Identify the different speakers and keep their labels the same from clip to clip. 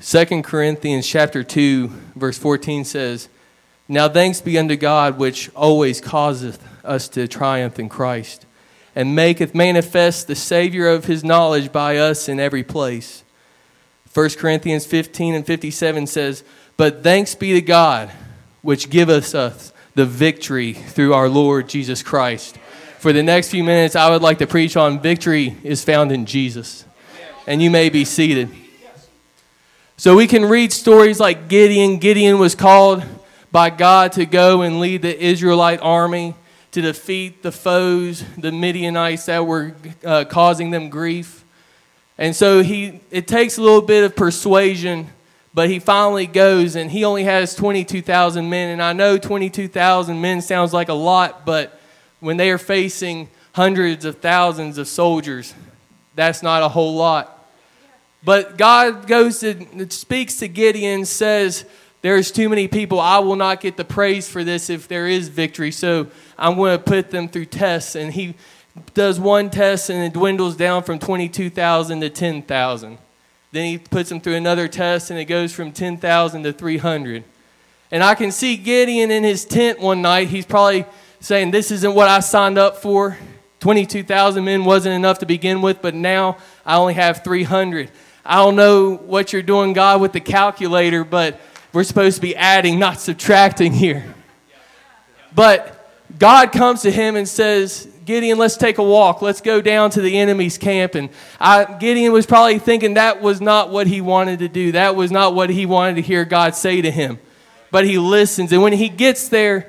Speaker 1: 2 Corinthians chapter 2 verse 14 says, "Now thanks be unto God which always causeth us to triumph in Christ, and maketh manifest the savior of his knowledge by us in every place." 1 Corinthians 15 and 57 says, "But thanks be to God which giveth us the victory through our Lord Jesus Christ." For the next few minutes I would like to preach on victory is found in Jesus. And you may be seated. So we can read stories like Gideon. Gideon was called by God to go and lead the Israelite army to defeat the foes, the Midianites that were uh, causing them grief. And so he, it takes a little bit of persuasion, but he finally goes and he only has 22,000 men. And I know 22,000 men sounds like a lot, but when they are facing hundreds of thousands of soldiers, that's not a whole lot. But God goes to speaks to Gideon, says, There's too many people. I will not get the praise for this if there is victory. So I'm going to put them through tests. And he does one test and it dwindles down from 22,000 to 10,000. Then he puts them through another test and it goes from 10,000 to 300. And I can see Gideon in his tent one night. He's probably saying, This isn't what I signed up for. 22,000 men wasn't enough to begin with, but now I only have 300. I don't know what you're doing, God, with the calculator, but we're supposed to be adding, not subtracting here. But God comes to him and says, Gideon, let's take a walk. Let's go down to the enemy's camp. And I, Gideon was probably thinking that was not what he wanted to do. That was not what he wanted to hear God say to him. But he listens. And when he gets there,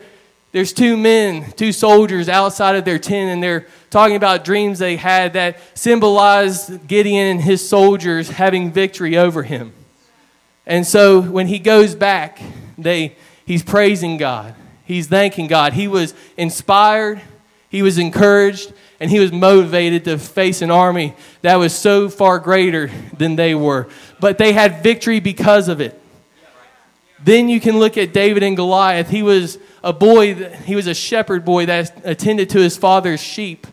Speaker 1: there's two men, two soldiers outside of their tent, and they're talking about dreams they had that symbolized Gideon and his soldiers having victory over him. And so when he goes back, they, he's praising God. He's thanking God. He was inspired, he was encouraged, and he was motivated to face an army that was so far greater than they were. But they had victory because of it. Then you can look at David and Goliath. He was a boy, he was a shepherd boy that attended to his father's sheep.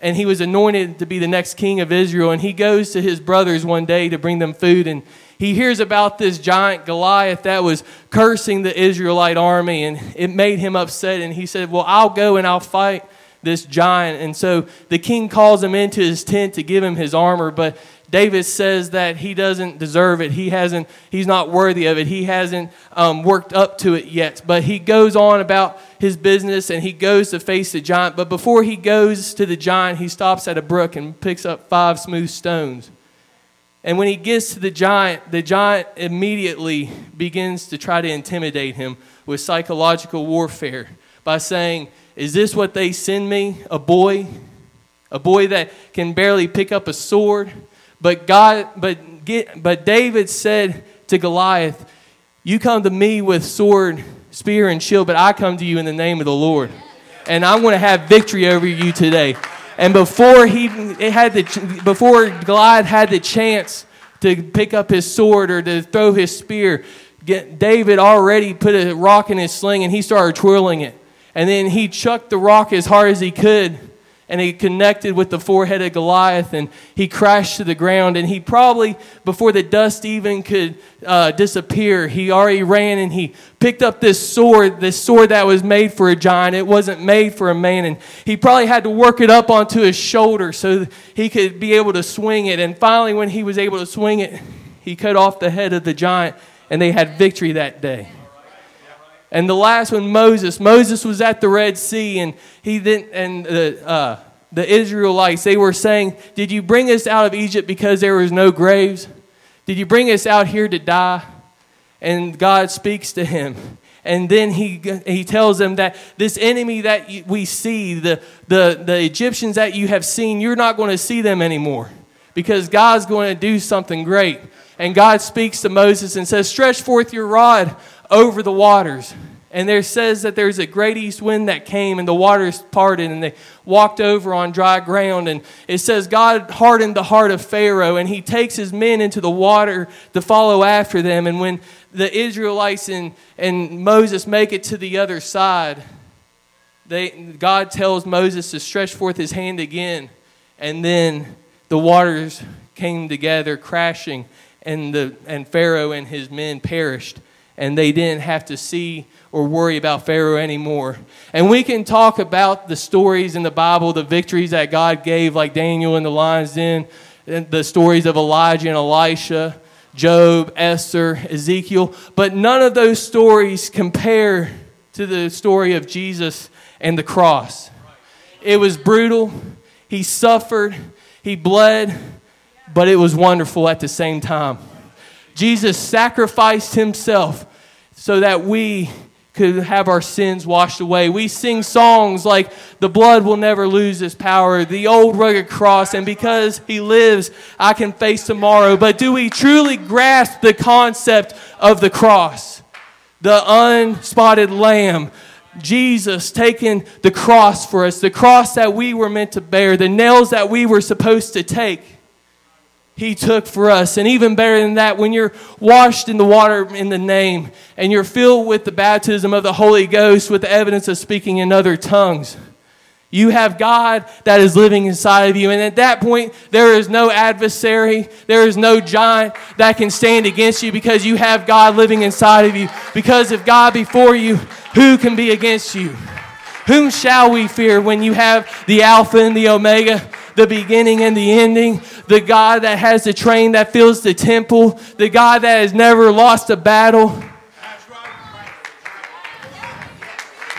Speaker 1: And he was anointed to be the next king of Israel. And he goes to his brothers one day to bring them food. And he hears about this giant Goliath that was cursing the Israelite army. And it made him upset. And he said, Well, I'll go and I'll fight this giant. And so the king calls him into his tent to give him his armor. But David says that he doesn't deserve it. He hasn't, he's not worthy of it. He hasn't um, worked up to it yet. But he goes on about his business and he goes to face the giant. But before he goes to the giant, he stops at a brook and picks up five smooth stones. And when he gets to the giant, the giant immediately begins to try to intimidate him with psychological warfare by saying, Is this what they send me? A boy? A boy that can barely pick up a sword? But God, but get, but David said to Goliath, "You come to me with sword, spear, and shield, but I come to you in the name of the Lord, and I'm going to have victory over you today." And before he had the before Goliath had the chance to pick up his sword or to throw his spear, David already put a rock in his sling and he started twirling it. And then he chucked the rock as hard as he could and he connected with the forehead of Goliath and he crashed to the ground. And he probably, before the dust even could uh, disappear, he already ran and he picked up this sword, this sword that was made for a giant. It wasn't made for a man. And he probably had to work it up onto his shoulder so he could be able to swing it. And finally, when he was able to swing it, he cut off the head of the giant and they had victory that day. And the last one, Moses. Moses was at the Red Sea, and he then and the uh, the Israelites they were saying, "Did you bring us out of Egypt because there was no graves? Did you bring us out here to die?" And God speaks to him. And then he, he tells them that this enemy that we see, the, the, the Egyptians that you have seen, you're not going to see them anymore because God's going to do something great. And God speaks to Moses and says, Stretch forth your rod over the waters. And there says that there's a great east wind that came and the waters parted and they walked over on dry ground. And it says God hardened the heart of Pharaoh and he takes his men into the water to follow after them. And when the Israelites and, and Moses make it to the other side, they, God tells Moses to stretch forth his hand again. And then the waters came together crashing and, the, and Pharaoh and his men perished, and they didn't have to see or worry about Pharaoh anymore. And we can talk about the stories in the Bible, the victories that God gave, like Daniel in the lion's den, the stories of Elijah and Elisha, Job, Esther, Ezekiel, but none of those stories compare to the story of Jesus and the cross. It was brutal. He suffered. He bled, but it was wonderful at the same time. Jesus sacrificed himself so that we could have our sins washed away. We sing songs like the blood will never lose its power, the old rugged cross, and because he lives, I can face tomorrow. But do we truly grasp the concept of the cross? The unspotted lamb, Jesus taking the cross for us, the cross that we were meant to bear, the nails that we were supposed to take. He took for us. And even better than that, when you're washed in the water in the name and you're filled with the baptism of the Holy Ghost with the evidence of speaking in other tongues, you have God that is living inside of you. And at that point, there is no adversary, there is no giant that can stand against you because you have God living inside of you. Because if God before you, who can be against you? Whom shall we fear when you have the Alpha and the Omega, the beginning and the ending, the God that has the train that fills the temple, the God that has never lost a battle?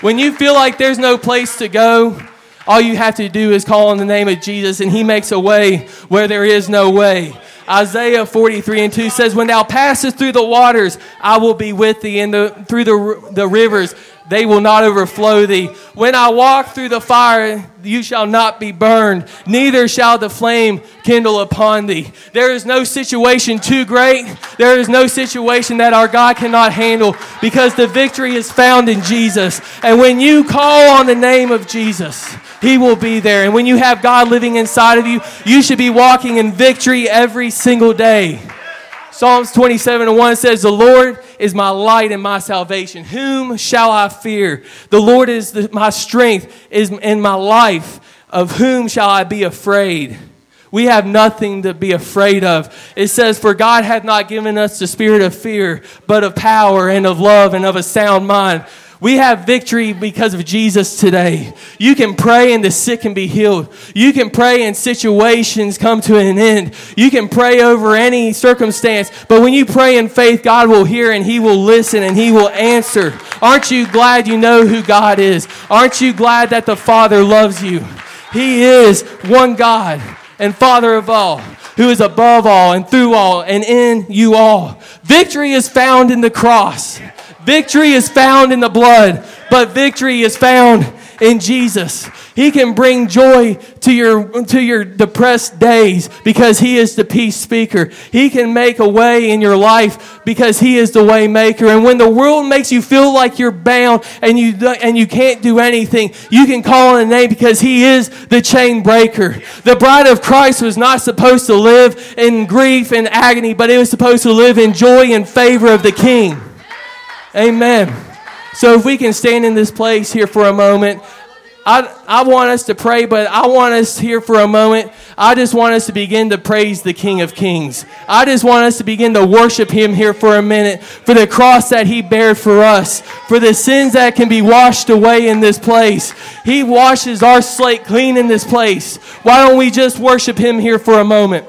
Speaker 1: When you feel like there's no place to go, all you have to do is call on the name of Jesus, and He makes a way where there is no way. Isaiah 43 and 2 says, When thou passest through the waters, I will be with thee, and the, through the, the rivers, they will not overflow thee. When I walk through the fire, you shall not be burned, neither shall the flame kindle upon thee. There is no situation too great. There is no situation that our God cannot handle because the victory is found in Jesus. And when you call on the name of Jesus, he will be there. And when you have God living inside of you, you should be walking in victory every single day. Psalms 27 and 1 says, The Lord is my light and my salvation. Whom shall I fear? The Lord is the, my strength is in my life. Of whom shall I be afraid? We have nothing to be afraid of. It says, For God hath not given us the spirit of fear, but of power and of love and of a sound mind. We have victory because of Jesus today. You can pray and the sick can be healed. You can pray and situations come to an end. You can pray over any circumstance. But when you pray in faith, God will hear and He will listen and He will answer. Aren't you glad you know who God is? Aren't you glad that the Father loves you? He is one God and Father of all who is above all and through all and in you all. Victory is found in the cross. Victory is found in the blood, but victory is found in Jesus. He can bring joy to your, to your depressed days because He is the peace speaker. He can make a way in your life because He is the way maker. And when the world makes you feel like you're bound and you, and you can't do anything, you can call on a name because He is the chain breaker. The bride of Christ was not supposed to live in grief and agony, but it was supposed to live in joy and favor of the King. Amen. So if we can stand in this place here for a moment, I, I want us to pray, but I want us here for a moment. I just want us to begin to praise the King of Kings. I just want us to begin to worship Him here for a minute for the cross that He bared for us, for the sins that can be washed away in this place. He washes our slate clean in this place. Why don't we just worship Him here for a moment?